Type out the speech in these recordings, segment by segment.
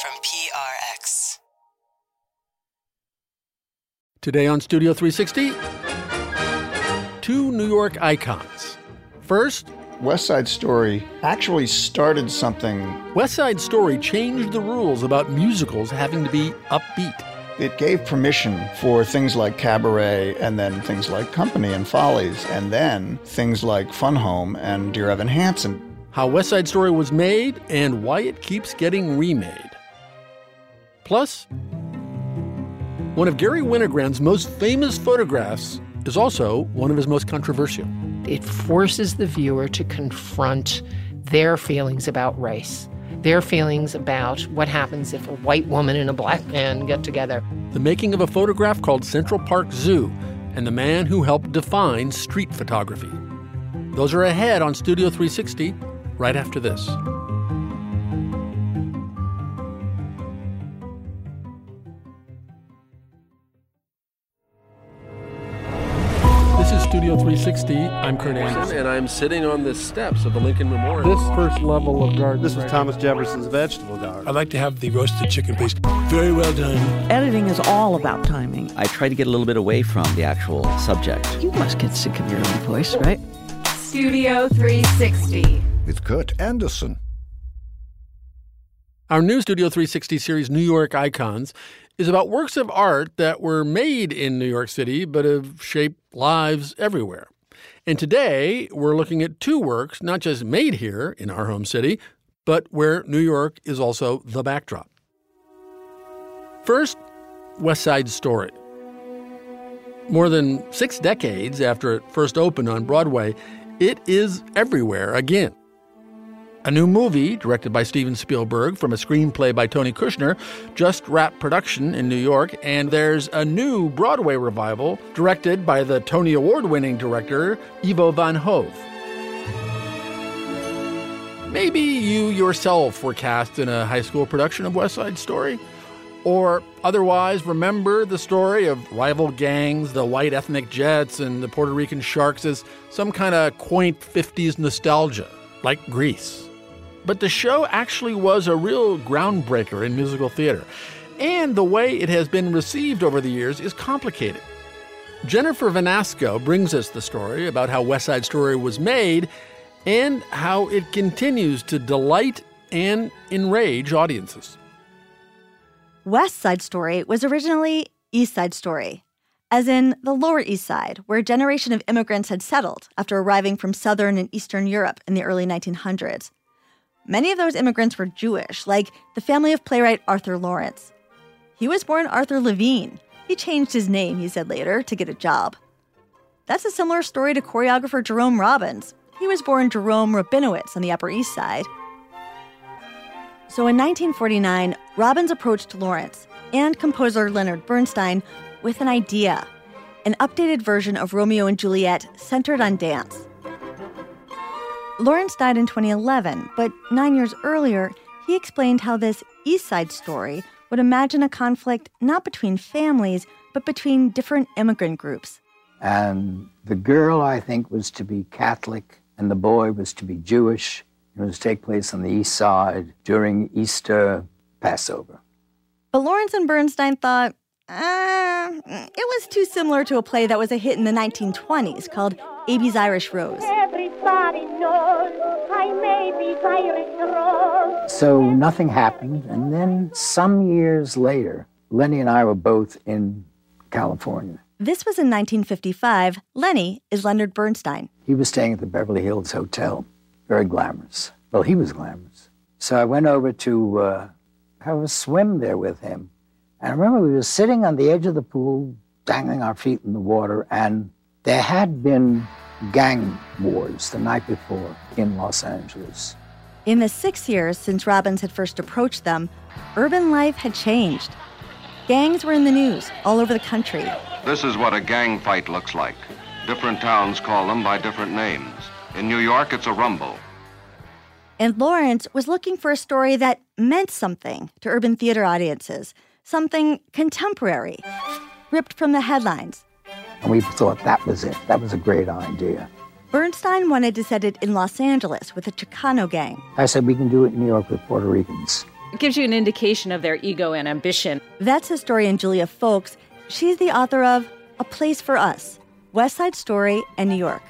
from PRX. Today on Studio 360, two New York icons. First, West Side Story actually started something. West Side Story changed the rules about musicals having to be upbeat. It gave permission for things like Cabaret and then things like Company and Follies and then things like Fun Home and Dear Evan Hansen. How West Side Story was made and why it keeps getting remade. Plus, one of Garry Winogrand's most famous photographs is also one of his most controversial. It forces the viewer to confront their feelings about race their feelings about what happens if a white woman and a black man get together. The making of a photograph called Central Park Zoo and the man who helped define street photography. Those are ahead on Studio 360 right after this. 360. I'm Kurt Andersen. and I'm sitting on the steps of the Lincoln Memorial. This first level of garden. This was Thomas Jefferson's vegetable garden. I'd like to have the roasted chicken, please. Very well done. Editing is all about timing. I try to get a little bit away from the actual subject. You must get sick of your own voice, right? Studio 360 with Kurt Andersen. Our new Studio 360 series, New York Icons, is about works of art that were made in New York City but have shaped lives everywhere. And today we're looking at two works not just made here in our home city, but where New York is also the backdrop. First, West Side Story. More than six decades after it first opened on Broadway, it is everywhere again. A new movie, directed by Steven Spielberg from a screenplay by Tony Kushner, just wrapped production in New York, and there's a new Broadway revival directed by the Tony Award winning director Ivo Van Hove. Maybe you yourself were cast in a high school production of West Side Story? Or otherwise remember the story of rival gangs, the white ethnic Jets, and the Puerto Rican Sharks as some kind of quaint 50s nostalgia, like Grease. But the show actually was a real groundbreaker in musical theater. And the way it has been received over the years is complicated. Jennifer Vanasco brings us the story about how West Side Story was made and how it continues to delight and enrage audiences. West Side Story was originally East Side Story, as in the Lower East Side, where a generation of immigrants had settled after arriving from Southern and Eastern Europe in the early 1900s. Many of those immigrants were Jewish, like the family of playwright Arthur Laurents. He was born Arthur Levine. He changed his name, he said later, to get a job. That's a similar story to choreographer Jerome Robbins. He was born Jerome Rabinowitz on the Upper East Side. So in 1949, Robbins approached Lawrence and composer Leonard Bernstein with an idea an updated version of Romeo and Juliet centered on dance. Laurents died in 2011, but nine years earlier, he explained how this East Side story would imagine a conflict not between families, but between different immigrant groups. And the girl, I think, was to be Catholic, and the boy was to be Jewish. It was to take place on the East Side during Easter Passover. But Laurents and Bernstein thought, uh, it was too similar to a play that was a hit in the 1920s called Abie's Irish Rose. Everybody knows I'm Abie's Irish Rose. So nothing happened, and then some years later, Lenny and I were both in California. This was in 1955. Lenny is Leonard Bernstein. He was staying at the Beverly Hills Hotel, very glamorous. Well, he was glamorous. So I went over to uh, have a swim there with him. And I remember we were sitting on the edge of the pool, dangling our feet in the water, and there had been gang wars the night before in Los Angeles. In the six years since Robbins had first approached them, urban life had changed. Gangs were in the news all over the country. This is what a gang fight looks like. Different towns call them by different names. In New York, it's a rumble. And Laurents was looking for a story that meant something to urban theater audiences something contemporary, ripped from the headlines. And we thought that was it. That was a great idea. Bernstein wanted to set it in Los Angeles with a Chicano gang. I said, we can do it in New York with Puerto Ricans. It gives you an indication of their ego and ambition. That's historian Julia Foulkes. She's the author of A Place for Us West Side Story and New York.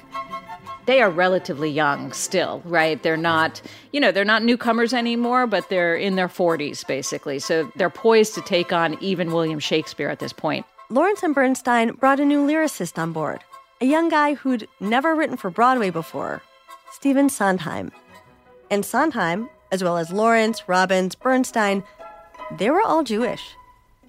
They are relatively young still, right? They're not, you know, they're not newcomers anymore, but they're in their 40s basically. So they're poised to take on even William Shakespeare at this point. Laurents and Bernstein brought a new lyricist on board, a young guy who'd never written for Broadway before, Stephen Sondheim. And Sondheim, as well as Laurents, Robbins, Bernstein, they were all Jewish.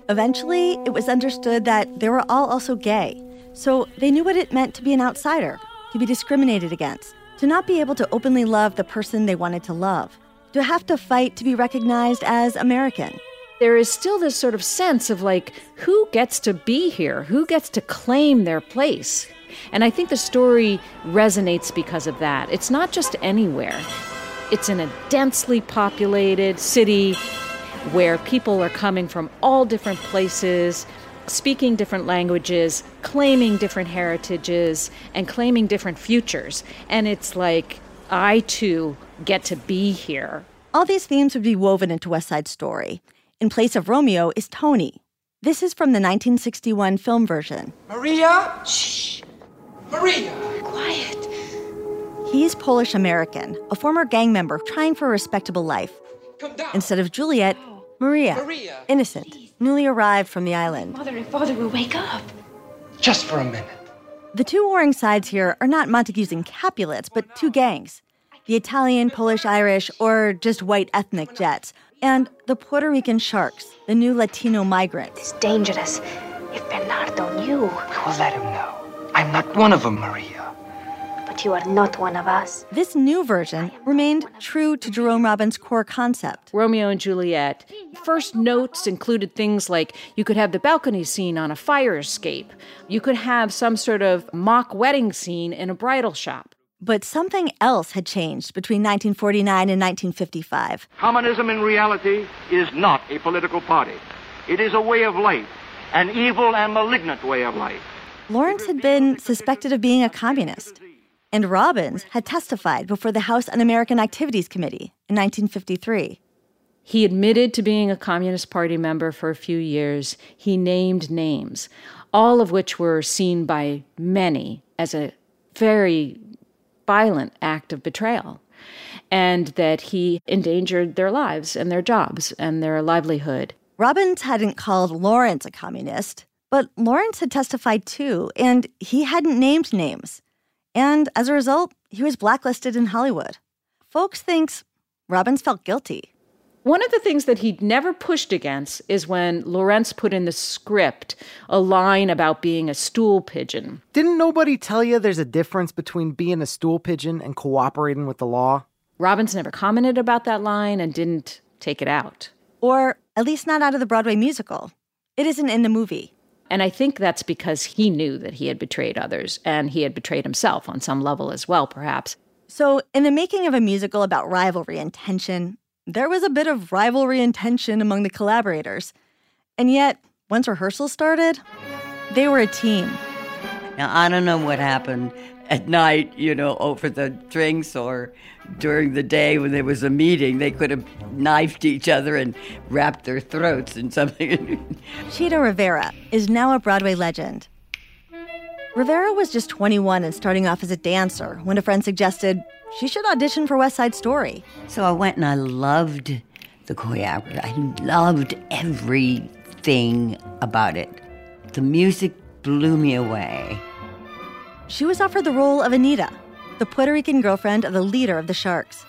Eventually, it was understood that they were all also gay, so they knew what it meant to be an outsider, to be discriminated against, to not be able to openly love the person they wanted to love, to have to fight to be recognized as American. There is still this sort of sense of like, who gets to be here? Who gets to claim their place? And I think the story resonates because of that. It's not just anywhere, it's in a densely populated city where people are coming from all different places, speaking different languages, claiming different heritages, and claiming different futures. And it's like, I too get to be here. All these themes would be woven into West Side Story. In place of Romeo is Tony. This is from the 1961 film version. Maria? Shh. Maria! Quiet. He's Polish American, a former gang member trying for a respectable life. Instead of Juliet, Maria, Maria innocent, newly arrived from the island. Mother and father will wake up. Just for a minute. The two warring sides here are not Montagues and Capulets, but two gangs the Italian, Polish, Irish, or just white ethnic Jets, and the Puerto Rican Sharks, the new Latino migrants. It's dangerous. If Bernardo knew. I will let him know. I'm not one of them, Maria. But you are not one of us. This new version remained true to Jerome Robbins' core concept. Romeo and Juliet. First notes included things like you could have the balcony scene on a fire escape, you could have some sort of mock wedding scene in a bridal shop. But something else had changed between 1949 and 1955. Communism in reality is not a political party. It is a way of life, an evil and malignant way of life. Laurents had been suspected of being a communist, and Robbins had testified before the House Un American Activities Committee in 1953. He admitted to being a Communist Party member for a few years. He named names, all of which were seen by many as a very violent act of betrayal, and that he endangered their lives and their jobs and their livelihood. Robbins hadn't called Laurents a communist, but Laurents had testified too, and he hadn't named names. And as a result, he was blacklisted in Hollywood. Foulkes thinks Robbins felt guilty. One of the things that he'd never pushed against is when Laurents put in the script a line about being a stool pigeon. Didn't nobody tell you there's a difference between being a stool pigeon and cooperating with the law? Robbins never commented about that line and didn't take it out. Or at least not out of the Broadway musical. It isn't in the movie. And I think that's because he knew that he had betrayed others and he had betrayed himself on some level as well, perhaps. So, in the making of a musical about rivalry and tension, there was a bit of rivalry and tension among the collaborators. And yet, once rehearsals started, they were a team. Now, I don't know what happened at night, you know, over the drinks or during the day when there was a meeting. They could have knifed each other and wrapped their throats in something. Chita Rivera is now a Broadway legend. Rivera was just 21 and starting off as a dancer when a friend suggested she should audition for West Side Story. So I went and I loved the choreography. I loved everything about it. The music blew me away. She was offered the role of Anita, the Puerto Rican girlfriend of the leader of the Sharks.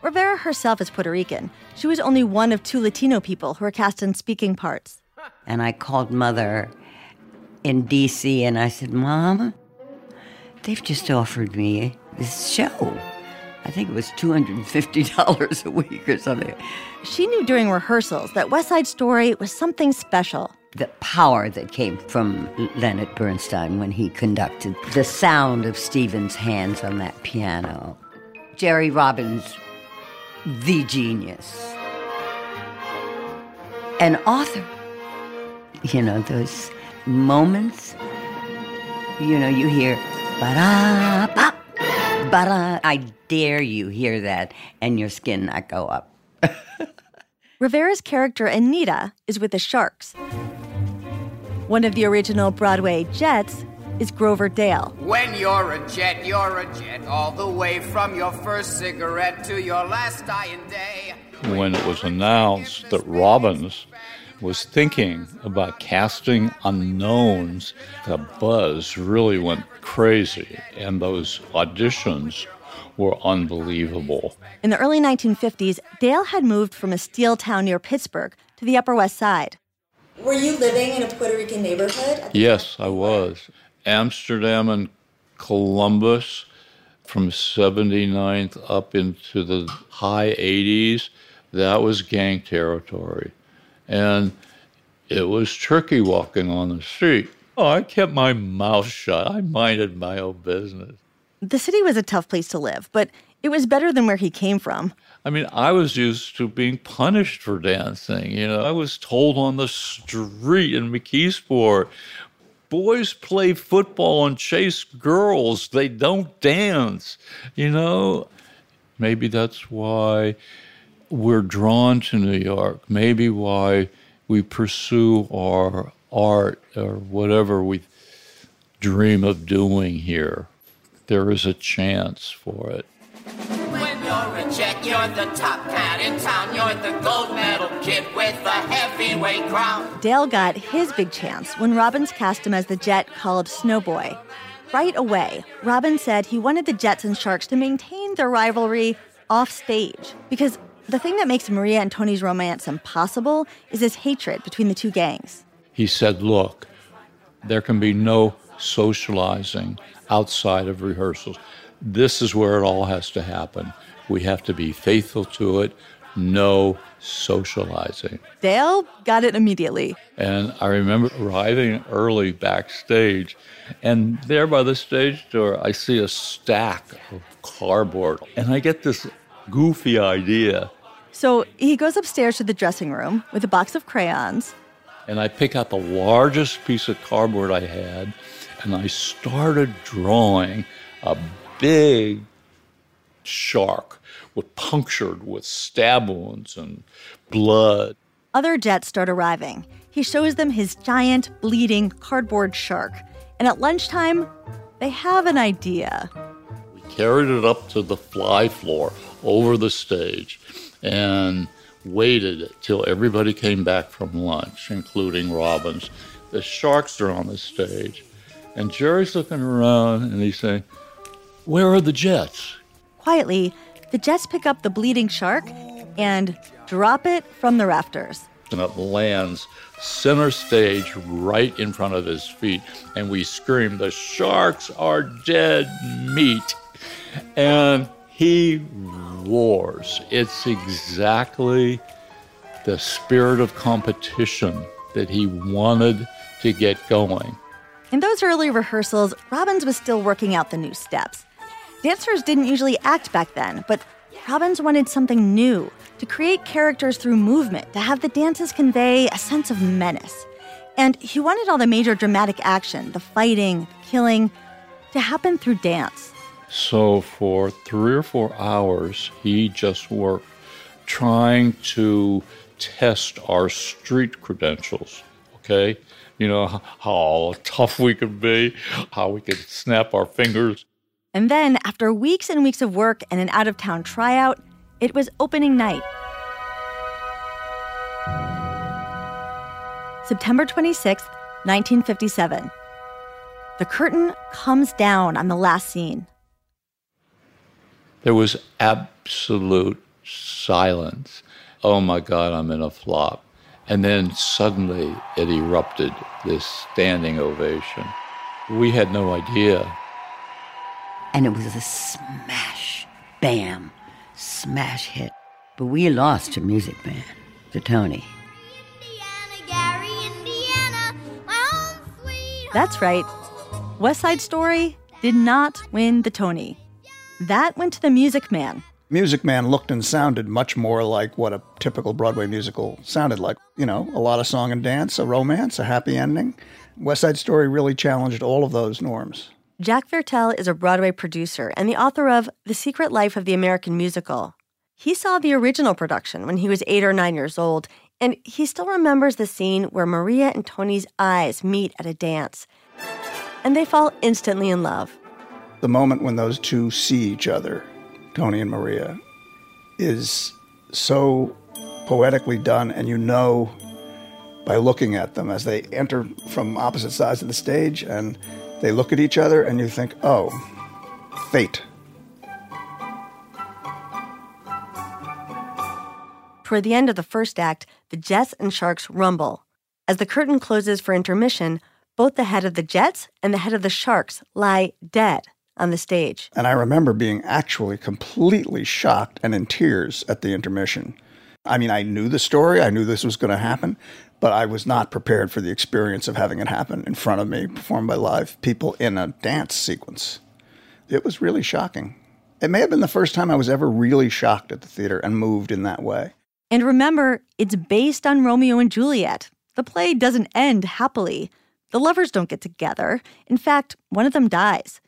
Rivera herself is Puerto Rican. She was only one of two Latino people who were cast in speaking parts. And I called mother in DC and I said, Mom, they've just offered me this show. I think it was $250 a week or something. She knew during rehearsals that West Side Story was something special. The power that came from Leonard Bernstein when he conducted, the sound of Stephen's hands on that piano. Jerry Robbins, the genius. An author. You know, those moments, you know, you hear, ba da but I dare you hear that and your skin not go up. Rivera's character Anita is with the Sharks. One of the original Broadway Jets is Grover Dale. When you're a jet, you're a jet, all the way from your first cigarette to your last dying day. When it was announced that Robbins was thinking about casting unknowns, the buzz really went crazy, and those auditions were unbelievable. In the early 1950s, Dale had moved from a steel town near Pittsburgh to the Upper West Side. Were you living in a Puerto Rican neighborhood? Yes, I was. Amsterdam and Columbus from 79th up into the high 80s, that was gang territory. And it was tricky walking on the street. Oh, I kept my mouth shut. I minded my own business. The city was a tough place to live, but it was better than where he came from. I mean, I was used to being punished for dancing. You know, I was told on the street in McKeesport, boys play football and chase girls, they don't dance. You know, maybe that's why we're drawn to New York. Maybe why we pursue our art or whatever we dream of doing here. There is a chance for it. When you're a jet, you're the top cat in town. You're the gold medal kid with the heavyweight crown. Dale got his big chance when Robbins cast him as the jet called Snowboy. Right away, Robbins said he wanted the Jets and Sharks to maintain their rivalry off stage because the thing that makes Maria and Tony's romance impossible is his hatred between the two gangs. He said, Look, there can be no socializing outside of rehearsals. This is where it all has to happen. We have to be faithful to it, no socializing. Dale got it immediately. And I remember arriving early backstage, and there by the stage door, I see a stack of cardboard, and I get this goofy idea so he goes upstairs to the dressing room with a box of crayons. And I pick out the largest piece of cardboard I had, and I started drawing a big shark with punctured with stab wounds and blood. Other jets start arriving. He shows them his giant, bleeding cardboard shark. And at lunchtime, they have an idea. We carried it up to the fly floor over the stage and waited till everybody came back from lunch, including Robbins. The sharks are on the stage, and Jerry's looking around and he's saying, Where are the jets? Quietly, the jets pick up the bleeding shark and drop it from the rafters. And it lands center stage right in front of his feet, and we scream, The sharks are dead meat. And he roars. It's exactly the spirit of competition that he wanted to get going. In those early rehearsals, Robbins was still working out the new steps. Dancers didn't usually act back then, but Robbins wanted something new to create characters through movement, to have the dances convey a sense of menace. And he wanted all the major dramatic action, the fighting, the killing, to happen through dance. So for three or four hours, he just worked trying to test our street credentials. Okay? You know, how tough we could be, how we could snap our fingers. And then, after weeks and weeks of work and an out of town tryout, it was opening night. September 26, 1957. The curtain comes down on the last scene. There was absolute silence. Oh my God, I'm in a flop. And then suddenly it erupted this standing ovation. We had no idea. And it was a smash, bam, smash hit. But we lost to Music Man, to Tony. That's right. West Side Story did not win the Tony. That went to the Music Man. Music Man looked and sounded much more like what a typical Broadway musical sounded like. You know, a lot of song and dance, a romance, a happy ending. West Side Story really challenged all of those norms. Jack Viertel is a Broadway producer and the author of The Secret Life of the American Musical. He saw the original production when he was eight or nine years old, and he still remembers the scene where Maria and Tony's eyes meet at a dance. And they fall instantly in love. The moment when those two see each other, Tony and Maria, is so poetically done, and you know by looking at them as they enter from opposite sides of the stage and they look at each other, and you think, oh, fate. Toward the end of the first act, the Jets and Sharks rumble. As the curtain closes for intermission, both the head of the Jets and the head of the Sharks lie dead on the stage. And I remember being actually completely shocked and in tears at the intermission. I mean, I knew the story, I knew this was going to happen, but I was not prepared for the experience of having it happen in front of me, performed by live people in a dance sequence. It was really shocking. It may have been the first time I was ever really shocked at the theater and moved in that way. And remember, it's based on Romeo and Juliet. The play doesn't end happily. The lovers don't get together. In fact, one of them dies.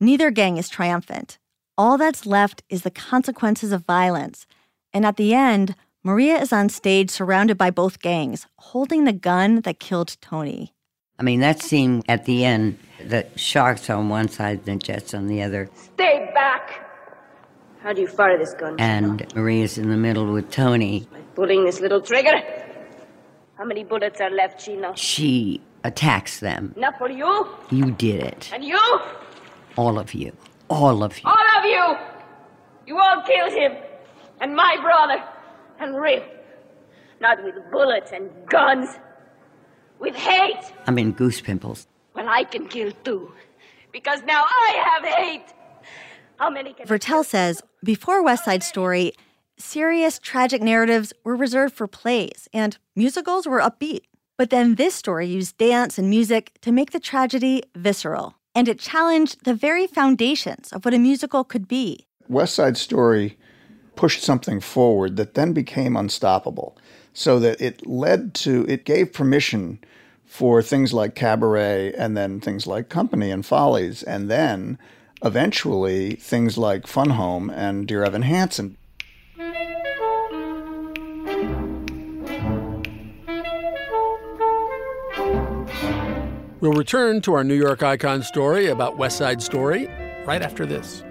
Neither gang is triumphant. All that's left is the consequences of violence. And at the end, Maria is on stage surrounded by both gangs, holding the gun that killed Tony. I mean, that scene at the end, the sharks on one side, the jets on the other, Stay back! How do you fire this gun? and Maria's in the middle with Tony. Pulling this little trigger. How many bullets are left, Chino? She attacks them. Not for you? You did it. And you? All of you. All of you. All of you! You all killed him! And my brother! And Rip! Not with bullets and guns. With hate! I'm in goose pimples. Well, I can kill too. Because now I have hate! How many can Viertel says before West Side Story, serious, tragic narratives were reserved for plays, and musicals were upbeat. But then this story used dance and music to make the tragedy visceral, and it challenged the very foundations of what a musical could be. West Side Story pushed something forward that then became unstoppable, so that it led to, it gave permission for things like Cabaret and then things like Company and Follies, and then eventually things like Fun Home and Dear Evan Hansen. We'll return to our New York icon story about West Side Story right after this.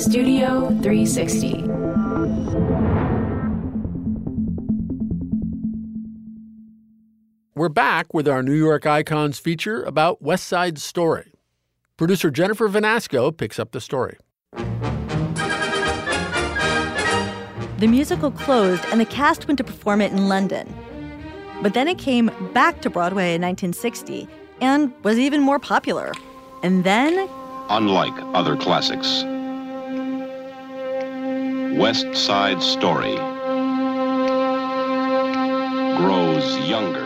Studio 360. We're back with our New York Icons feature about West Side Story. Producer Jennifer Vanasco picks up the story. The musical closed and the cast went to perform it in London. But then it came back to Broadway in 1960 and was even more popular. And then Unlike other classics, West Side Story grows younger.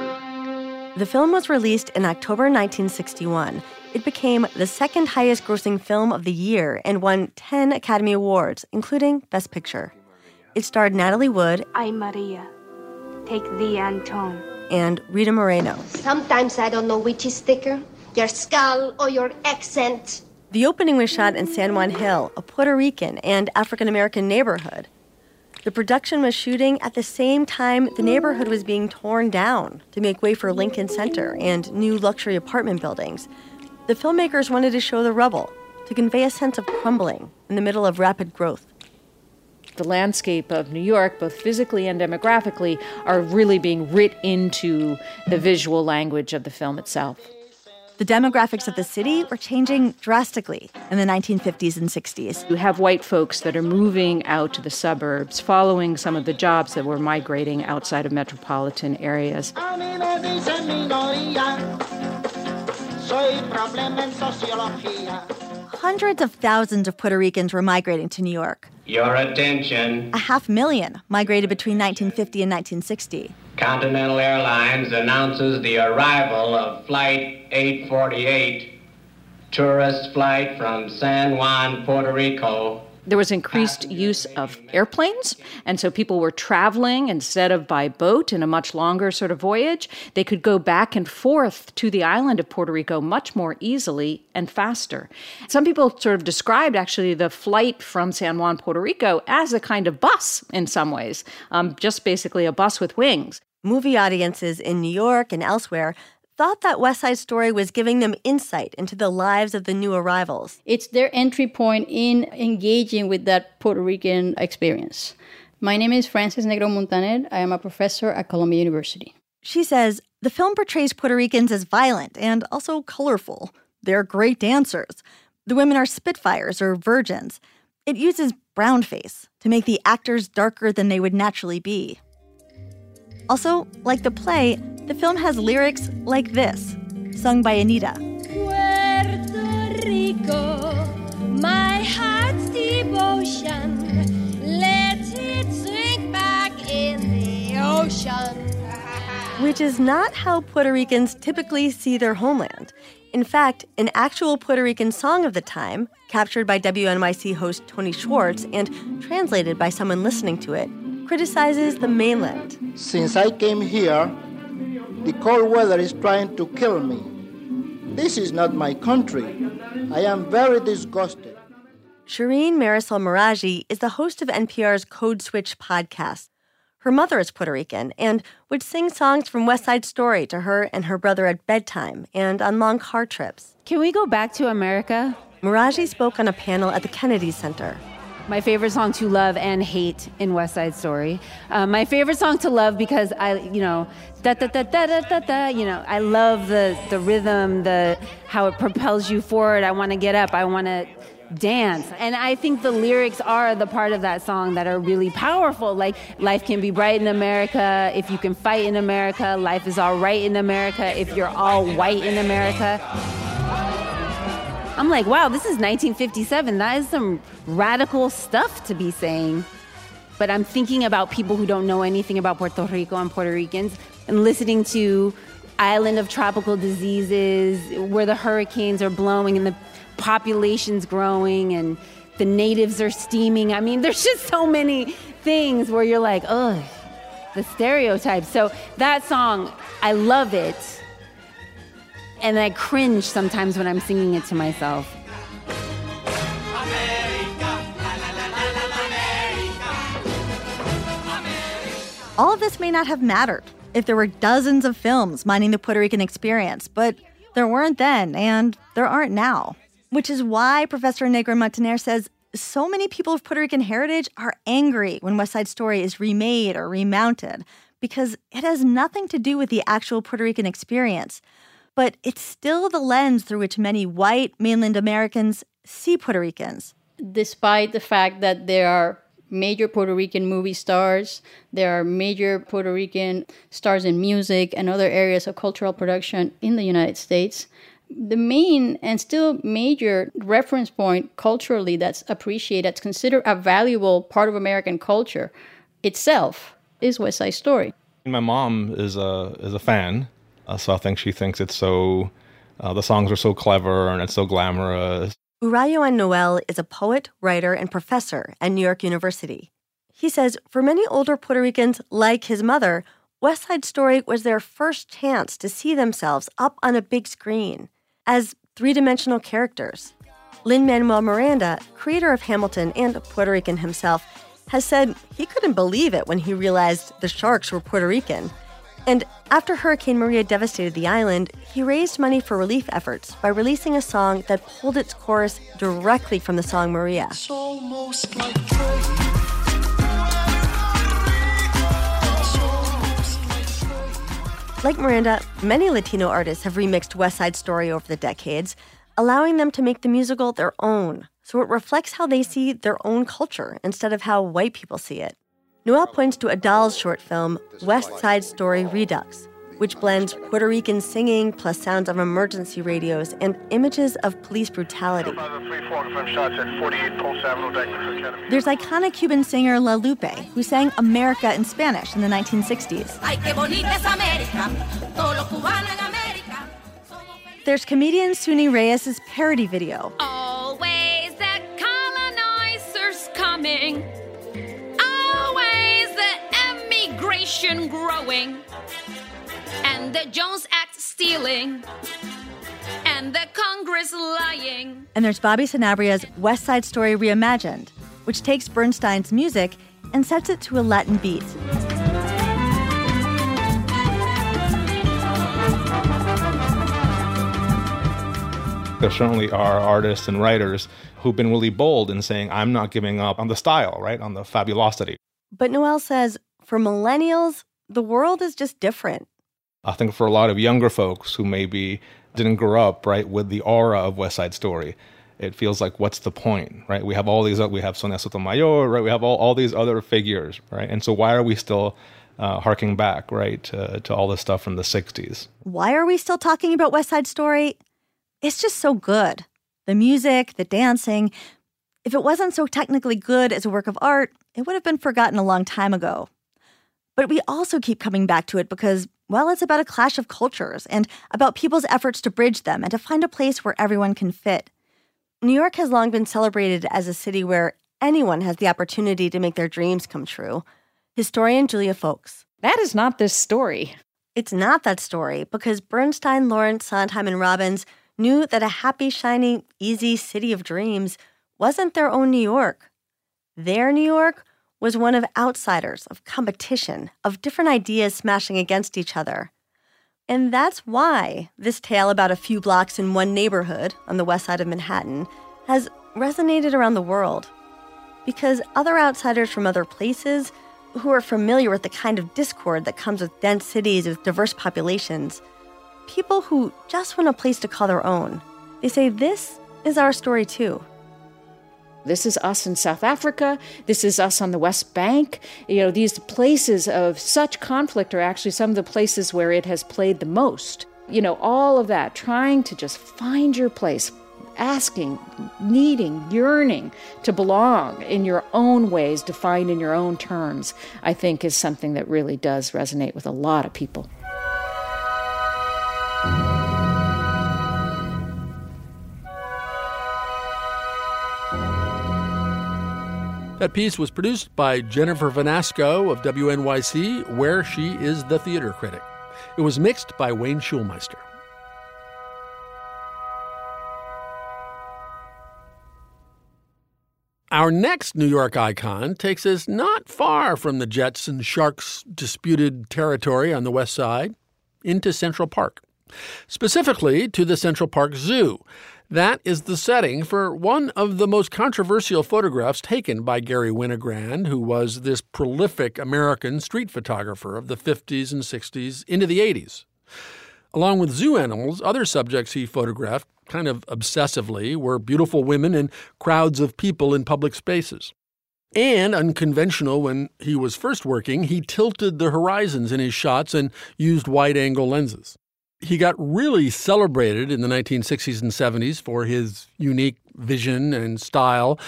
the film was released in October 1961. It became the second highest grossing film of the year and won 10 Academy Awards, including Best Picture. It starred Natalie Wood I, Maria. Take thee, Anton. and Rita Moreno. Sometimes I don't know which is thicker, your skull or your accent. The opening was shot in San Juan Hill, a Puerto Rican and African American neighborhood. The production was shooting at the same time the neighborhood was being torn down to make way for Lincoln Center and new luxury apartment buildings. The filmmakers wanted to show the rubble to convey a sense of crumbling in the middle of rapid growth. The landscape of New York, both physically and demographically, are really being writ into the visual language of the film itself. The demographics of the city were changing drastically in the 1950s and 60s. You have white folks that are moving out to the suburbs, following some of the jobs that were migrating outside of metropolitan areas. Hundreds of thousands of Puerto Ricans were migrating to New York. Your attention. A half million migrated between 1950 and 1960. Continental Airlines announces the arrival of Flight 848, tourist flight from San Juan, Puerto Rico. There was increased use of airplanes, and so people were traveling instead of by boat in a much longer sort of voyage. They could go back and forth to the island of Puerto Rico much more easily and faster. Some people sort of described actually the flight from San Juan, Puerto Rico, as a kind of bus in some ways, um, just basically a bus with wings. Movie audiences in New York and elsewhere thought that West Side Story was giving them insight into the lives of the new arrivals. It's their entry point in engaging with that Puerto Rican experience. My name is Frances Negrón-Muntaner. I am a professor at Columbia University. She says the film portrays Puerto Ricans as violent and also colorful. They're great dancers. The women are spitfires or virgins. It uses brown face to make the actors darker than they would naturally be. Also, like the play, the film has lyrics like this, sung by Anita. Puerto Rico, my heart's devotion. Let it sink back in the ocean. Which is not how Puerto Ricans typically see their homeland. In fact, an actual Puerto Rican song of the time, captured by WNYC host Tony Schwartz and translated by someone listening to it, criticizes the mainland. Since I came here, the cold weather is trying to kill me. This is not my country. I am very disgusted. Shireen Marisol Meraji is the host of NPR's Code Switch podcast. Her mother is Puerto Rican and would sing songs from West Side Story to her and her brother at bedtime and on long car trips. Can we go back to America? Meraji spoke on a panel at the Kennedy Center my favorite song to love and hate in West Side Story. Um, my favorite song to love because I, you know, da da da da da da da. You know, I love the the rhythm, the how it propels you forward. I want to get up. I want to dance. And I think the lyrics are the part of that song that are really powerful. Like, life can be bright in America if you can fight in America. Life is all right in America if you're all white in America. I'm like, wow, this is 1957. That is some radical stuff to be saying. But I'm thinking about people who don't know anything about Puerto Rico and Puerto Ricans and listening to Island of Tropical Diseases, where the hurricanes are blowing and the population's growing and the natives are steaming. I mean, there's just so many things where you're like, ugh, the stereotypes. So that song, I love it and I cringe sometimes when I'm singing it to myself. All of this may not have mattered if there were dozens of films mining the Puerto Rican experience, but there weren't then, and there aren't now. Which is why Professor Negrón-Muntaner says so many people of Puerto Rican heritage are angry when West Side Story is remade or remounted because it has nothing to do with the actual Puerto Rican experience but it's still the lens through which many white mainland Americans see Puerto Ricans. Despite the fact that there are major Puerto Rican movie stars, there are major Puerto Rican stars in music and other areas of cultural production in the United States. The main and still major reference point culturally that's appreciated, that's considered a valuable part of American culture itself, is West Side Story. My mom is a is a fan uh, so I think she thinks it's so, uh, the songs are so clever and it's so glamorous. Urayoan Noel is a poet, writer, and professor at New York University. He says for many older Puerto Ricans, like his mother, West Side Story was their first chance to see themselves up on a big screen as three dimensional characters. Lin Manuel Miranda, creator of Hamilton and Puerto Rican himself, has said he couldn't believe it when he realized the sharks were Puerto Rican and after Hurricane Maria devastated the island, he raised money for relief efforts by releasing a song that pulled its chorus directly from the song Maria. Like Miranda, many Latino artists have remixed West Side Story over the decades, allowing them to make the musical their own, so it reflects how they see their own culture instead of how white people see it. Noel points to Adal's short film, West Side Story Redux, which blends Puerto Rican singing plus sounds of emergency radios and images of police brutality. There's iconic Cuban singer La Lupe, who sang America in Spanish in the 1960s. There's comedian Suni Reyes' parody video. Always the colonizers corruption growing, and the Jones Act stealing, and the Congress lying. And there's Bobby Sanabria's West Side Story Reimagined, which takes Bernstein's music and sets it to a Latin beat. There certainly are artists and writers who've been really bold in saying, I'm not giving up on the style, right? On the fabulosity. But Noel says for millennials, the world is just different. I think for a lot of younger folks who maybe didn't grow up, right, with the aura of West Side Story, it feels like, what's the point, right? We have all these, we have Sonia Sotomayor, right? We have all, all these other figures, right? And so why are we still uh, harking back, right, to, to all this stuff from the 60s? Why are we still talking about West Side Story? It's just so good. The music, the dancing. If it wasn't so technically good as a work of art, it would have been forgotten a long time ago. But we also keep coming back to it because, well, it's about a clash of cultures and about people's efforts to bridge them and to find a place where everyone can fit. New York has long been celebrated as a city where anyone has the opportunity to make their dreams come true. Historian Julia Foulkes. That is not this story. It's not that story because Bernstein, Laurents, Sondheim, and Robbins knew that a happy, shiny, easy city of dreams wasn't their own New York. Their New York was one of outsiders, of competition, of different ideas smashing against each other. And that's why this tale about a few blocks in one neighborhood on the west side of Manhattan has resonated around the world. Because other outsiders from other places who are familiar with the kind of discord that comes with dense cities with diverse populations people who just want a place to call their own. They say, This is our story too. This is us in South Africa. This is us on the West Bank. You know, these places of such conflict are actually some of the places where it has played the most. You know, all of that, trying to just find your place, asking, needing, yearning to belong in your own ways, defined in your own terms, I think is something that really does resonate with a lot of people. That piece was produced by Jennifer Vanasco of WNYC, where she is the theater critic. It was mixed by Wayne Schulmeister. Our next New York icon takes us not far from the Jets and Sharks' disputed territory on the west side into Central Park, specifically to the Central Park Zoo. That is the setting for one of the most controversial photographs taken by Garry Winogrand, who was this prolific American street photographer of the 50s and 60s into the 80s. Along with zoo animals, other subjects he photographed kind of obsessively were beautiful women and crowds of people in public spaces. And unconventional when he was first working, he tilted the horizons in his shots and used wide angle lenses. He got really celebrated in the 1960s and 70s for his unique vision and style.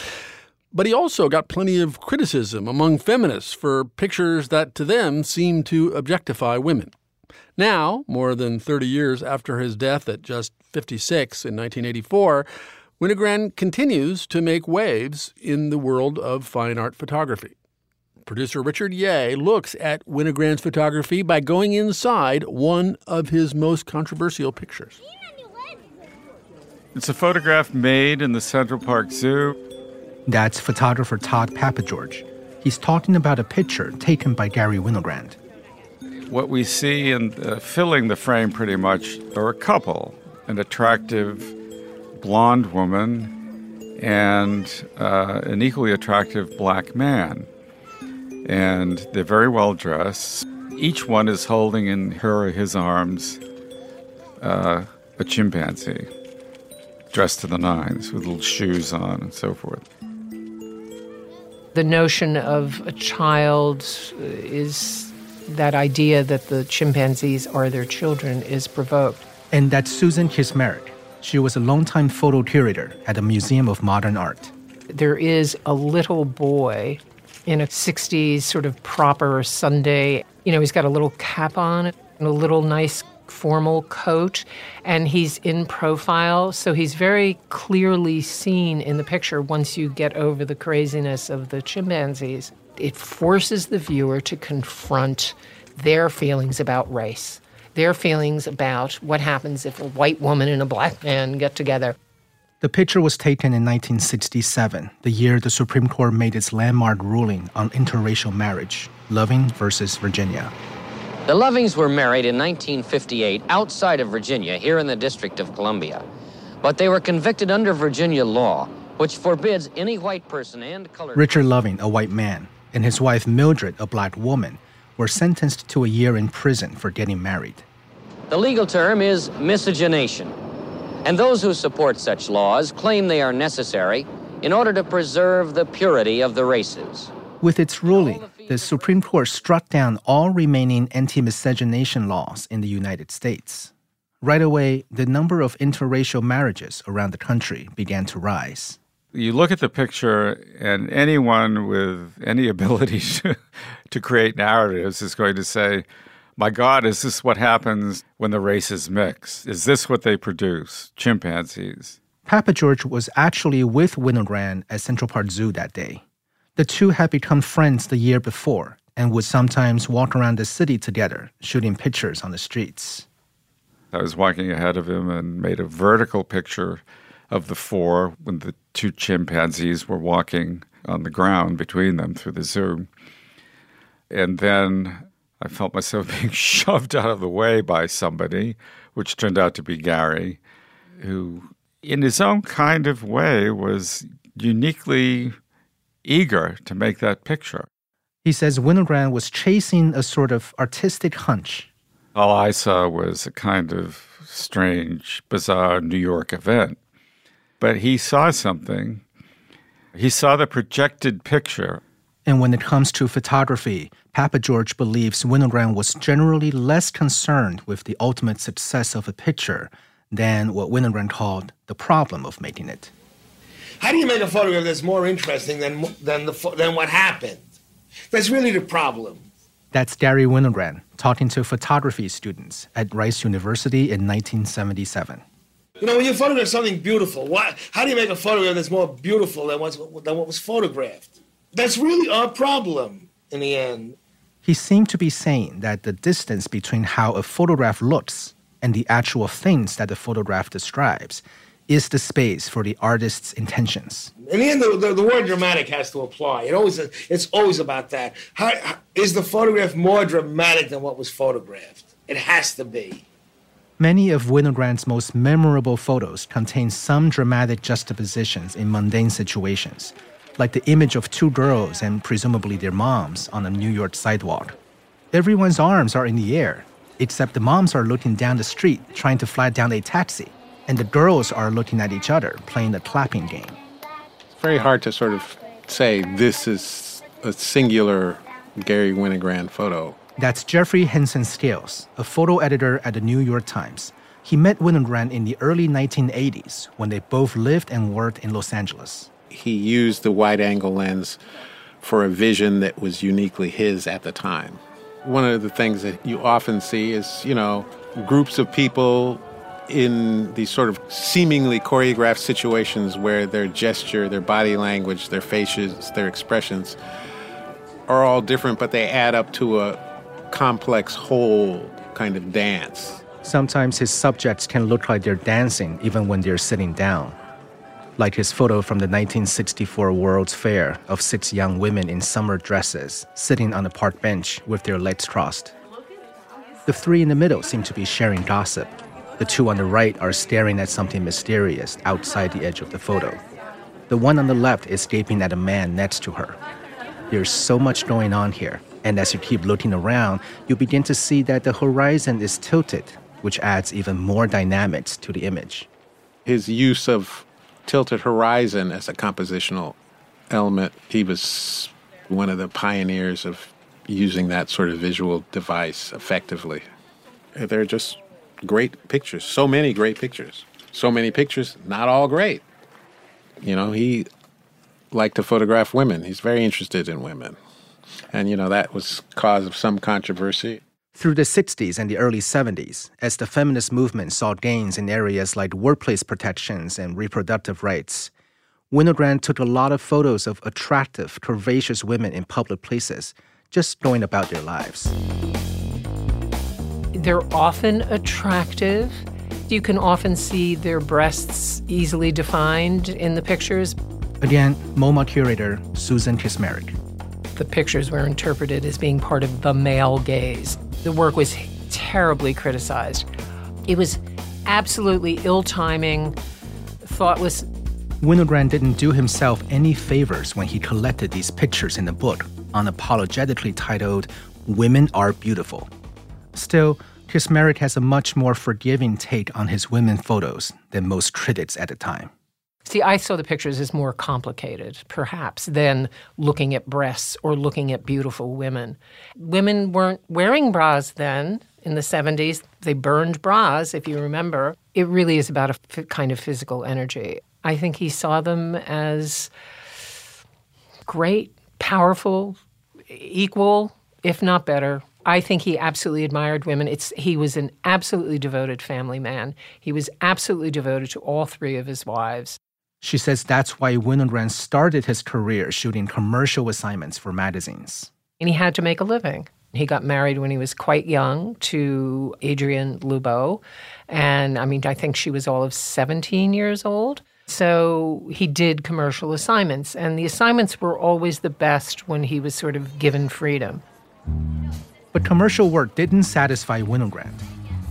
But he also got plenty of criticism among feminists for pictures that to them seemed to objectify women. Now, more than 30 years after his death at just 56 in 1984, Winogrand continues to make waves in the world of fine art photography. Producer Richard Yeh looks at Winogrand's photography by going inside one of his most controversial pictures. It's a photograph made in the Central Park Zoo. That's photographer Todd Papageorge. He's talking about a picture taken by Garry Winogrand. What we see in uh, filling the frame pretty much are a couple an attractive blonde woman and uh, an equally attractive black man and they're very well dressed. Each one is holding in her or his arms uh, a chimpanzee, dressed to the nines with little shoes on and so forth. The notion of a child is that idea that the chimpanzees are their children is provoked. And that's Susan Kismaric. She was a longtime photo curator at the Museum of Modern Art. There is a little boy in a 60s sort of proper Sunday. You know, he's got a little cap on and a little nice formal coat, and he's in profile. So he's very clearly seen in the picture once you get over the craziness of the chimpanzees. It forces the viewer to confront their feelings about race, their feelings about what happens if a white woman and a black man get together. The picture was taken in 1967, the year the Supreme Court made its landmark ruling on interracial marriage, Loving versus Virginia. The Lovings were married in 1958 outside of Virginia, here in the District of Columbia. But they were convicted under Virginia law, which forbids any white person and colored. Richard Loving, a white man, and his wife Mildred, a black woman, were sentenced to a year in prison for getting married. The legal term is miscegenation. And those who support such laws claim they are necessary in order to preserve the purity of the races. With its ruling, the Supreme Court struck down all remaining anti miscegenation laws in the United States. Right away, the number of interracial marriages around the country began to rise. You look at the picture, and anyone with any ability to, to create narratives is going to say, my God, is this what happens when the races mix? Is this what they produce? Chimpanzees. Papageorge was actually with Winogrand at Central Park Zoo that day. The two had become friends the year before and would sometimes walk around the city together, shooting pictures on the streets. I was walking ahead of him and made a vertical picture of the four when the two chimpanzees were walking on the ground between them through the zoo. And then I felt myself being shoved out of the way by somebody, which turned out to be Garry, who, in his own kind of way, was uniquely eager to make that picture. He says Winogrand was chasing a sort of artistic hunch. All I saw was a kind of strange, bizarre New York event. But he saw something. He saw the projected picture. And when it comes to photography, Papageorge believes Winogrand was generally less concerned with the ultimate success of a picture than what Winogrand called the problem of making it. How do you make a photograph that's more interesting than than the than what happened? That's really the problem. That's Garry Winogrand talking to photography students at Rice University in 1977. You know, when you photograph something beautiful, what, how do you make a photograph that's more beautiful than, what's, than what was photographed? That's really our problem in the end. He seemed to be saying that the distance between how a photograph looks and the actual things that the photograph describes is the space for the artist's intentions. In the end, the, the, the, word dramatic has to apply. It always, it's always about that. How, how, is the photograph more dramatic than what was photographed? It has to be. Many of Winogrand's most memorable photos contain some dramatic juxtapositions in mundane situations, like the image of two girls and presumably their moms on a New York sidewalk. Everyone's arms are in the air, except the moms are looking down the street trying to flag down a taxi and the girls are looking at each other playing the clapping game. It's very hard to sort of say this is a singular Garry Winogrand photo. That's Jeffrey Henson Scales, a photo editor at the New York Times. He met Winogrand in the early 1980s when they both lived and worked in Los Angeles. He used the wide angle lens for a vision that was uniquely his at the time. One of the things that you often see is, you know, groups of people in these sort of seemingly choreographed situations where their gesture, their body language, their faces, their expressions are all different, but they add up to a complex whole kind of dance. Sometimes his subjects can look like they're dancing even when they're sitting down. Like his photo from the 1964 World's Fair of six young women in summer dresses sitting on a park bench with their legs crossed. The three in the middle seem to be sharing gossip, the two on the right are staring at something mysterious outside the edge of the photo. The one on the left is gaping at a man next to her. There's so much going on here, and as you keep looking around, you begin to see that the horizon is tilted, which adds even more dynamics to the image. His use of tilted horizon as a compositional element, he was one of the pioneers of using that sort of visual device effectively. They're just great pictures. So many great pictures. So many pictures, not all great. You know, he liked to photograph women. He's very interested in women. And, you know, that was cause of some controversy. Through the 60s and the early 70s, as the feminist movement saw gains in areas like workplace protections and reproductive rights, Winogrand took a lot of photos of attractive, curvaceous women in public places, just going about their lives. They're often attractive. You can often see their breasts easily defined in the pictures. Again, MoMA curator Susan Kismaric. The pictures were interpreted as being part of the male gaze. The work was terribly criticized. It was absolutely ill timing, thoughtless. Winogrand didn't do himself any favors when he collected these pictures in a book, unapologetically titled Women Are Beautiful. Still, Kismaric has a much more forgiving take on his women photos than most critics at the time. See, I saw the pictures as more complicated, perhaps, than looking at breasts or looking at beautiful women. Women weren't wearing bras then in the 70s. They burned bras, if you remember. It really is about a kind of physical energy. I think he saw them as great, powerful, equal, if not better. I think he absolutely admired women. It's he was an absolutely devoted family man. He was absolutely devoted to all three of his wives. She says that's why Winogrand started his career shooting commercial assignments for magazines. And he had to make a living. He got married when he was quite young to Adrienne Lubeau. And I mean, I think she was all of 17 years old. So he did commercial assignments. And the assignments were always the best when he was sort of given freedom. But commercial work didn't satisfy Winogrand.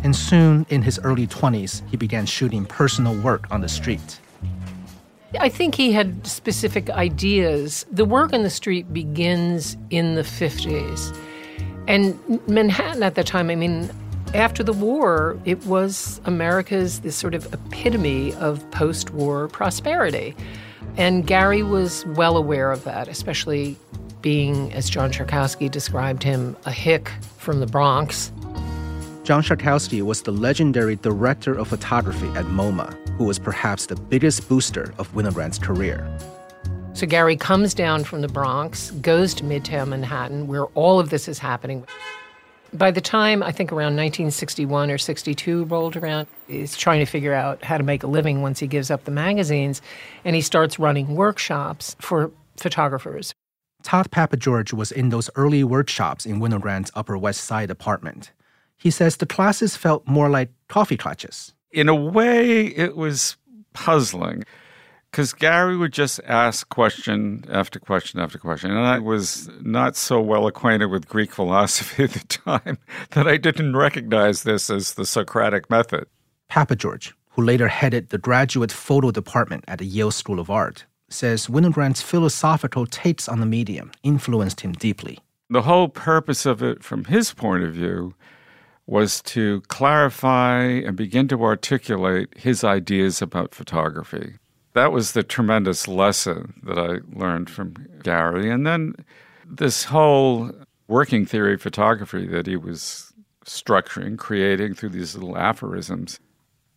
And soon, in his early 20s, he began shooting personal work on the street. I think he had specific ideas. The work in the street begins in the 50s. And Manhattan at the time, I mean, after the war, it was America's this sort of epitome of post war prosperity. And Garry was well aware of that, especially being, as John Szarkowski described him, a hick from the Bronx. John Szarkowski was the legendary director of photography at MoMA, who was perhaps the biggest booster of Winogrand's career. So Garry comes down from the Bronx, goes to Midtown Manhattan, where all of this is happening. By the time I think around 1961 or 62 rolled around, he's trying to figure out how to make a living once he gives up the magazines, and he starts running workshops for photographers. Tod Papageorge was in those early workshops in Winogrand's Upper West Side apartment. He says the classes felt more like coffee clutches. In a way, it was puzzling because Garry would just ask question after question after question. And I was not so well acquainted with Greek philosophy at the time that I didn't recognize this as the Socratic method. Papageorge, who later headed the graduate photo department at the Yale School of Art, says Winogrand's philosophical takes on the medium influenced him deeply. The whole purpose of it, from his point of view, was to clarify and begin to articulate his ideas about photography. That was the tremendous lesson that I learned from Garry. And then this whole working theory of photography that he was structuring, creating through these little aphorisms.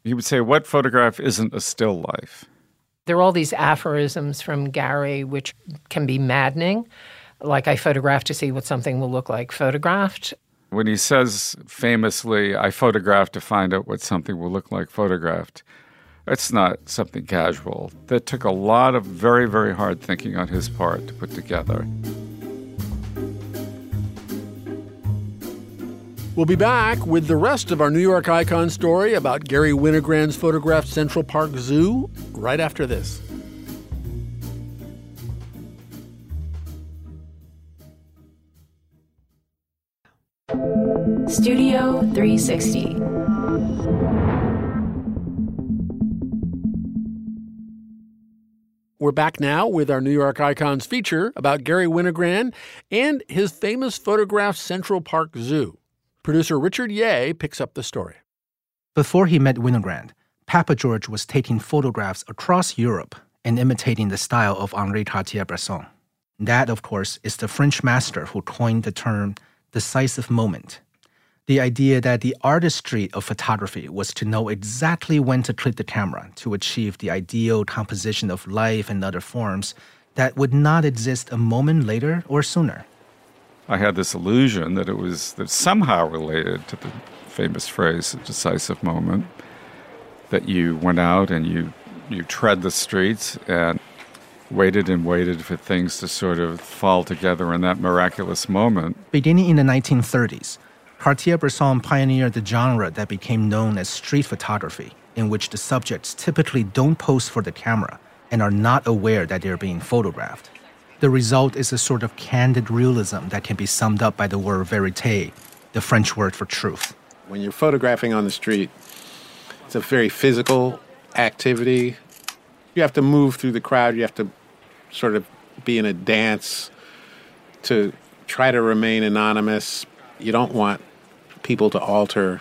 He would say, What photograph isn't a still life? There are all these aphorisms from Garry which can be maddening. Like, I photograph to see what something will look like photographed. When he says famously, I photograph to find out what something will look like photographed, it's not something casual. That took a lot of very, very hard thinking on his part to put together. We'll be back with the rest of our New York icon story about Garry Winogrand's photographed Central Park Zoo right after this. Studio 360. We're back now with our New York Icons feature about Garry Winogrand and his famous photograph Central Park Zoo. Producer Richard Yeh picks up the story. Before he met Winogrand, Papageorge was taking photographs across Europe and imitating the style of Henri Cartier-Bresson. That, of course, is the French master who coined the term decisive moment. The idea that the artistry of photography was to know exactly when to click the camera to achieve the ideal composition of life and other forms that would not exist a moment later or sooner. I had this illusion that it was that somehow related to the famous phrase decisive moment that you went out and you you tread the streets and waited and waited for things to sort of fall together in that miraculous moment. Beginning in the 1930s, Cartier-Bresson pioneered the genre that became known as street photography, in which the subjects typically don't pose for the camera and are not aware that they're being photographed. The result is a sort of candid realism that can be summed up by the word verite, the French word for truth. When you're photographing on the street, it's a very physical activity. You have to move through the crowd, you have to sort of be in a dance to try to remain anonymous. You don't want people to alter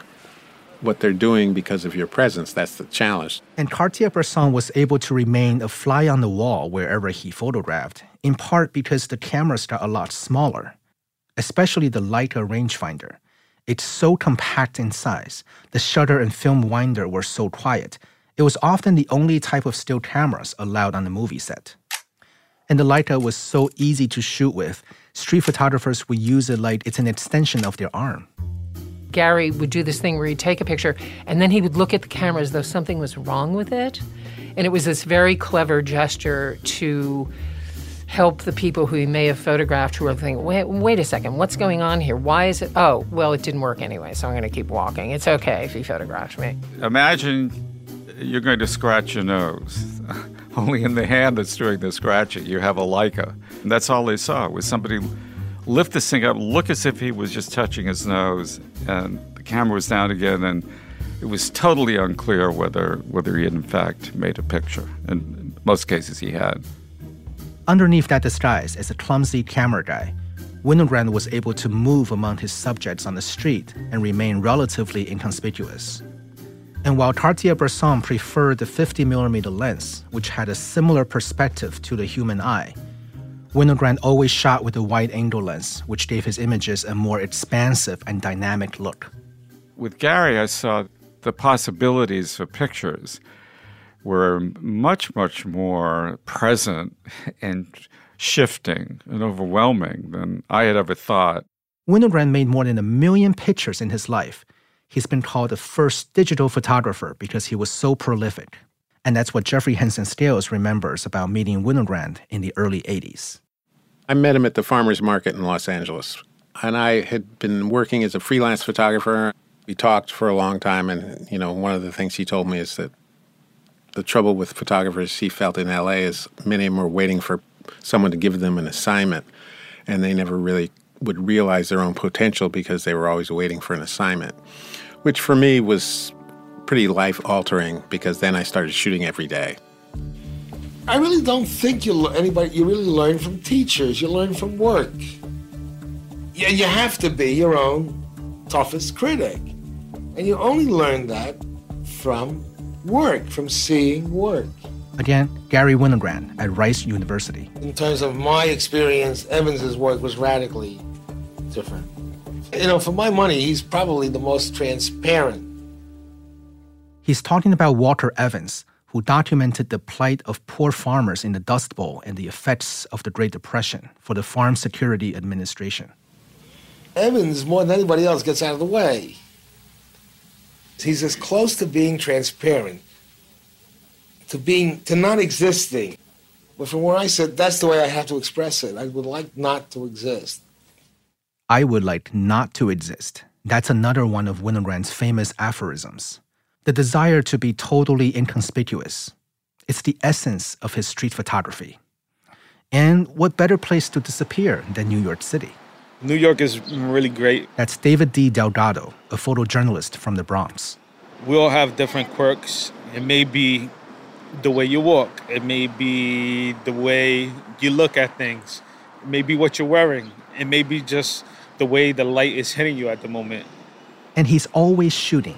what they're doing because of your presence. That's the challenge. And Cartier-Bresson was able to remain a fly on the wall wherever he photographed, in part because the cameras got a lot smaller, especially the Leica rangefinder. It's so compact in size. The shutter and film winder were so quiet. It was often the only type of still cameras allowed on the movie set. And the Leica was so easy to shoot with, street photographers would use it like it's an extension of their arm. Garry would do this thing where he'd take a picture and then he would look at the camera as though something was wrong with it. And it was this very clever gesture to help the people who he may have photographed who were thinking, wait, wait a second, what's going on here? Why is it? Oh, well, it didn't work anyway, so I'm going to keep walking. It's okay if he photographed me. Imagine you're going to scratch your nose. Only in the hand that's doing the scratching, you have a Leica. And that's all they saw was somebody lift this thing up, look as if he was just touching his nose, and the camera was down again, and it was totally unclear whether whether he had in fact made a picture. And in most cases, he had. Underneath that disguise as a clumsy camera guy, Winogrand was able to move among his subjects on the street and remain relatively inconspicuous. And while Cartier-Bresson preferred the 50mm lens, which had a similar perspective to the human eye, Winogrand always shot with a wide angle lens, which gave his images a more expansive and dynamic look. With Garry, I saw the possibilities for pictures were much, much more present and shifting and overwhelming than I had ever thought. Winogrand made more than a million pictures in his life. He's been called the first digital photographer because he was so prolific. And that's what Jeffrey Henson Scales remembers about meeting Winogrand in the early 80s. I met him at the farmer's market in Los Angeles. And I had been working as a freelance photographer. We talked for a long time. And, you know, one of the things he told me is that the trouble with photographers he felt in LA is many of them were waiting for someone to give them an assignment. And they never really would realize their own potential because they were always waiting for an assignment, which for me was pretty life altering because then I started shooting every day. I really don't think you anybody you really learn from teachers. You learn from work. Yeah, you have to be your own toughest critic, and you only learn that from work, from seeing work. Again, Garry Winogrand at Rice University. In terms of my experience, Evans's work was radically different. You know, for my money, he's probably the most transparent He's talking about Walker Evans, who documented the plight of poor farmers in the Dust Bowl and the effects of the Great Depression for the Farm Security Administration. Evans, more than anybody else, gets out of the way. He's as close to being transparent, to being to not existing. But from where I said, that's the way I have to express it. I would like not to exist. I would like not to exist. That's another one of Winogrand's famous aphorisms the desire to be totally inconspicuous. It's the essence of his street photography. And what better place to disappear than New York City? New York is really great. That's David D. Delgado, a photojournalist from the Bronx. We all have different quirks. It may be the way you walk, it may be the way you look at things, it may be what you're wearing, it may be just the way the light is hitting you at the moment. And he's always shooting.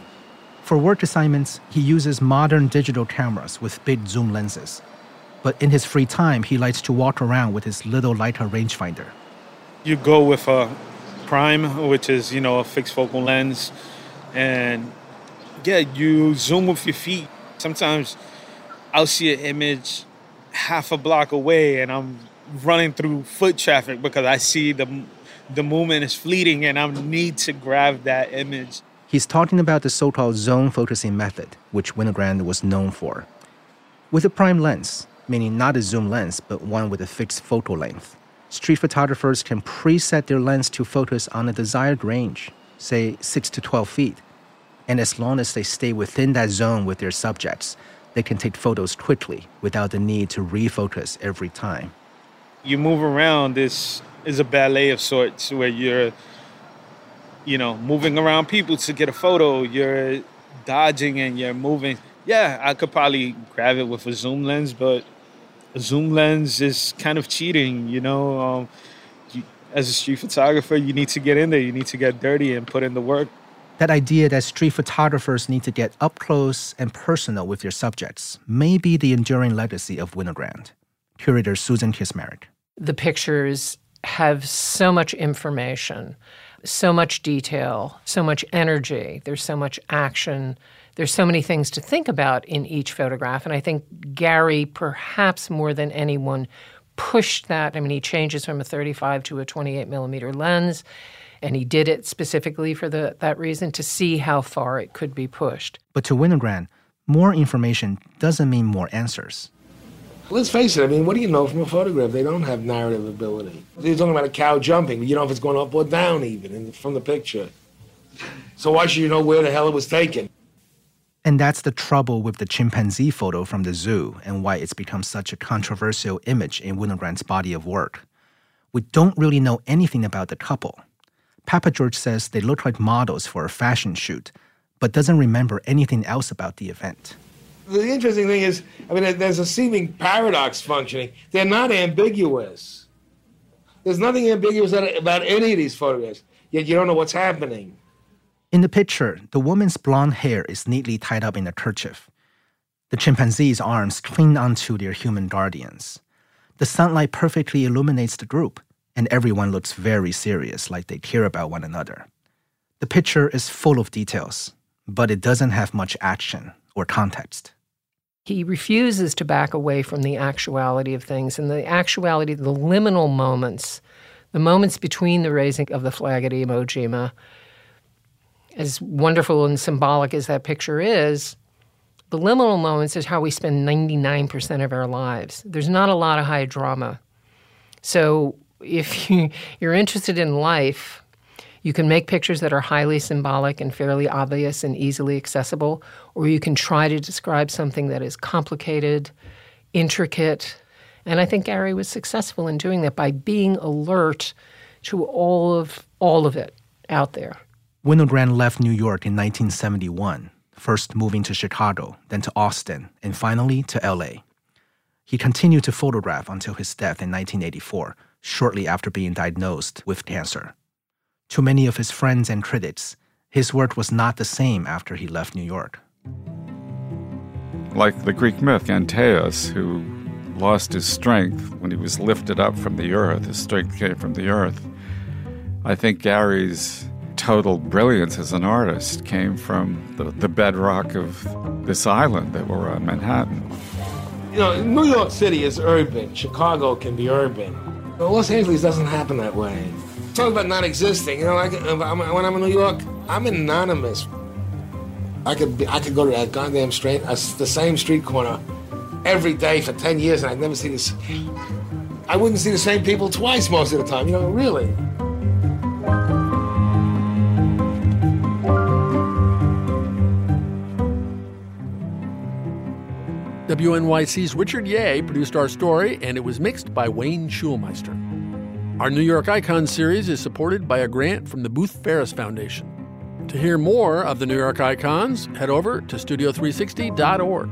For work assignments, he uses modern digital cameras with big zoom lenses. But in his free time, he likes to walk around with his little Leica rangefinder. You go with a prime, which is, you know, a fixed focal lens, and yeah, you zoom with your feet. Sometimes I'll see an image half a block away and I'm running through foot traffic because I see the the movement is fleeting and I need to grab that image. He's talking about the so called zone focusing method, which Winogrand was known for. With a prime lens, meaning not a zoom lens, but one with a fixed focal length, street photographers can preset their lens to focus on a desired range, say 6 to 12 feet. And as long as they stay within that zone with their subjects, they can take photos quickly without the need to refocus every time. You move around, this is a ballet of sorts where you're, you know, moving around people to get a photo. You're dodging and you're moving. Yeah, I could probably grab it with a zoom lens, but a zoom lens is kind of cheating, you know. Um, you, as a street photographer, you need to get in there, you need to get dirty and put in the work. That idea that street photographers need to get up close and personal with their subjects may be the enduring legacy of Winogrand. Curator Susan Kismaric. The pictures have so much information, so much detail, so much energy, there's so much action, there's so many things to think about in each photograph. And I think Garry, perhaps more than anyone, pushed that. I mean, he changes from a 35 to a 28 millimeter lens and he did it specifically for the, that reason to see how far it could be pushed. But to Winogrand, more information doesn't mean more answers. Let's face it, I mean, what do you know from a photograph? They don't have narrative ability. You're talking about a cow jumping, you don't know if it's going up or down even in, from the picture. So why should you know where the hell it was taken? And that's the trouble with the chimpanzee photo from the zoo and why it's become such a controversial image in Winogrand's body of work. We don't really know anything about the couple. Papageorge says they look like models for a fashion shoot, but doesn't remember anything else about the event. The interesting thing is, I mean, there's a seeming paradox functioning. They're not ambiguous. There's nothing ambiguous about any of these photographs, yet you don't know what's happening. In the picture, the woman's blonde hair is neatly tied up in a kerchief. The chimpanzee's arms cling onto their human guardians. The sunlight perfectly illuminates the group and everyone looks very serious, like they care about one another. The picture is full of details, but it doesn't have much action or context. He refuses to back away from the actuality of things, and the actuality, the liminal moments, the moments between the raising of the flag at Iwo Jima, as wonderful and symbolic as that picture is, the liminal moments is how we spend 99% of our lives. There's not a lot of high drama. So if you, you're interested in life, you can make pictures that are highly symbolic and fairly obvious and easily accessible, or you can try to describe something that is complicated, intricate. And I think Garry was successful in doing that by being alert to all of all of it out there. Winogrand left New York in 1971, first moving to Chicago, then to Austin, and finally to LA. He continued to photograph until his death in 1984 shortly after being diagnosed with cancer. To many of his friends and critics, his work was not the same after he left New York. Like the Greek myth, Antaeus, who lost his strength when he was lifted up from the earth, his strength came from the earth. I think Garry's total brilliance as an artist came from the, the bedrock of this island that we're on, Manhattan. You know, New York City is urban, Chicago can be urban. But Los Angeles doesn't happen that way. Talk about not existing. You know, I, when I'm in New York, I'm anonymous. I could be, I could go to that goddamn street, uh, the same street corner, every day for ten years, and I'd never see this. I wouldn't see the same people twice most of the time. You know, really. WNYC's Richard Yeh produced our story, and it was mixed by Wayne Shulmister. Our New York Icon series is supported by a grant from the Booth Ferris Foundation. To hear more of the New York Icons, head over to studio360.org.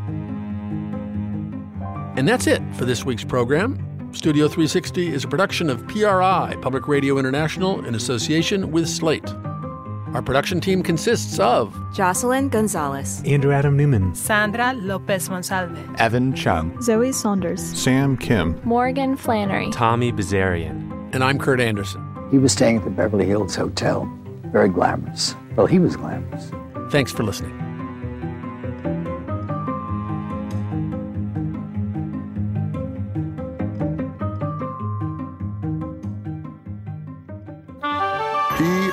And that's it for this week's program. Studio 360 is a production of PRI, Public Radio International, in association with Slate. Our production team consists of Jocelyn Gonzalez, Andrew Adam Newman, Sandra Lopez Monsalve, Evan Chung, Zoe Saunders, Sam Kim, Morgan Flannery, Tommy Bazarian, and I'm Kurt Andersen. He was staying at the Beverly Hills Hotel. Very glamorous. Well, he was glamorous. Thanks for listening.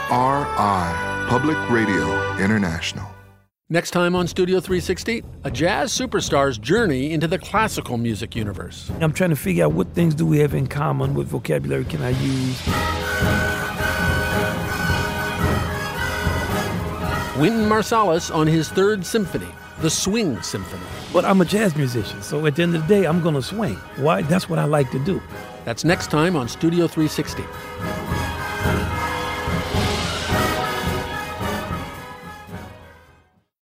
PRI, Public Radio International. Next time on Studio 360, a jazz superstar's journey into the classical music universe. I'm trying to figure out what things do we have in common, what vocabulary can I use. Wynton Marsalis on his third symphony, the Swing Symphony. But I'm a jazz musician, so at the end of the day, I'm going to swing. Why? That's what I like to do. That's next time on Studio 360.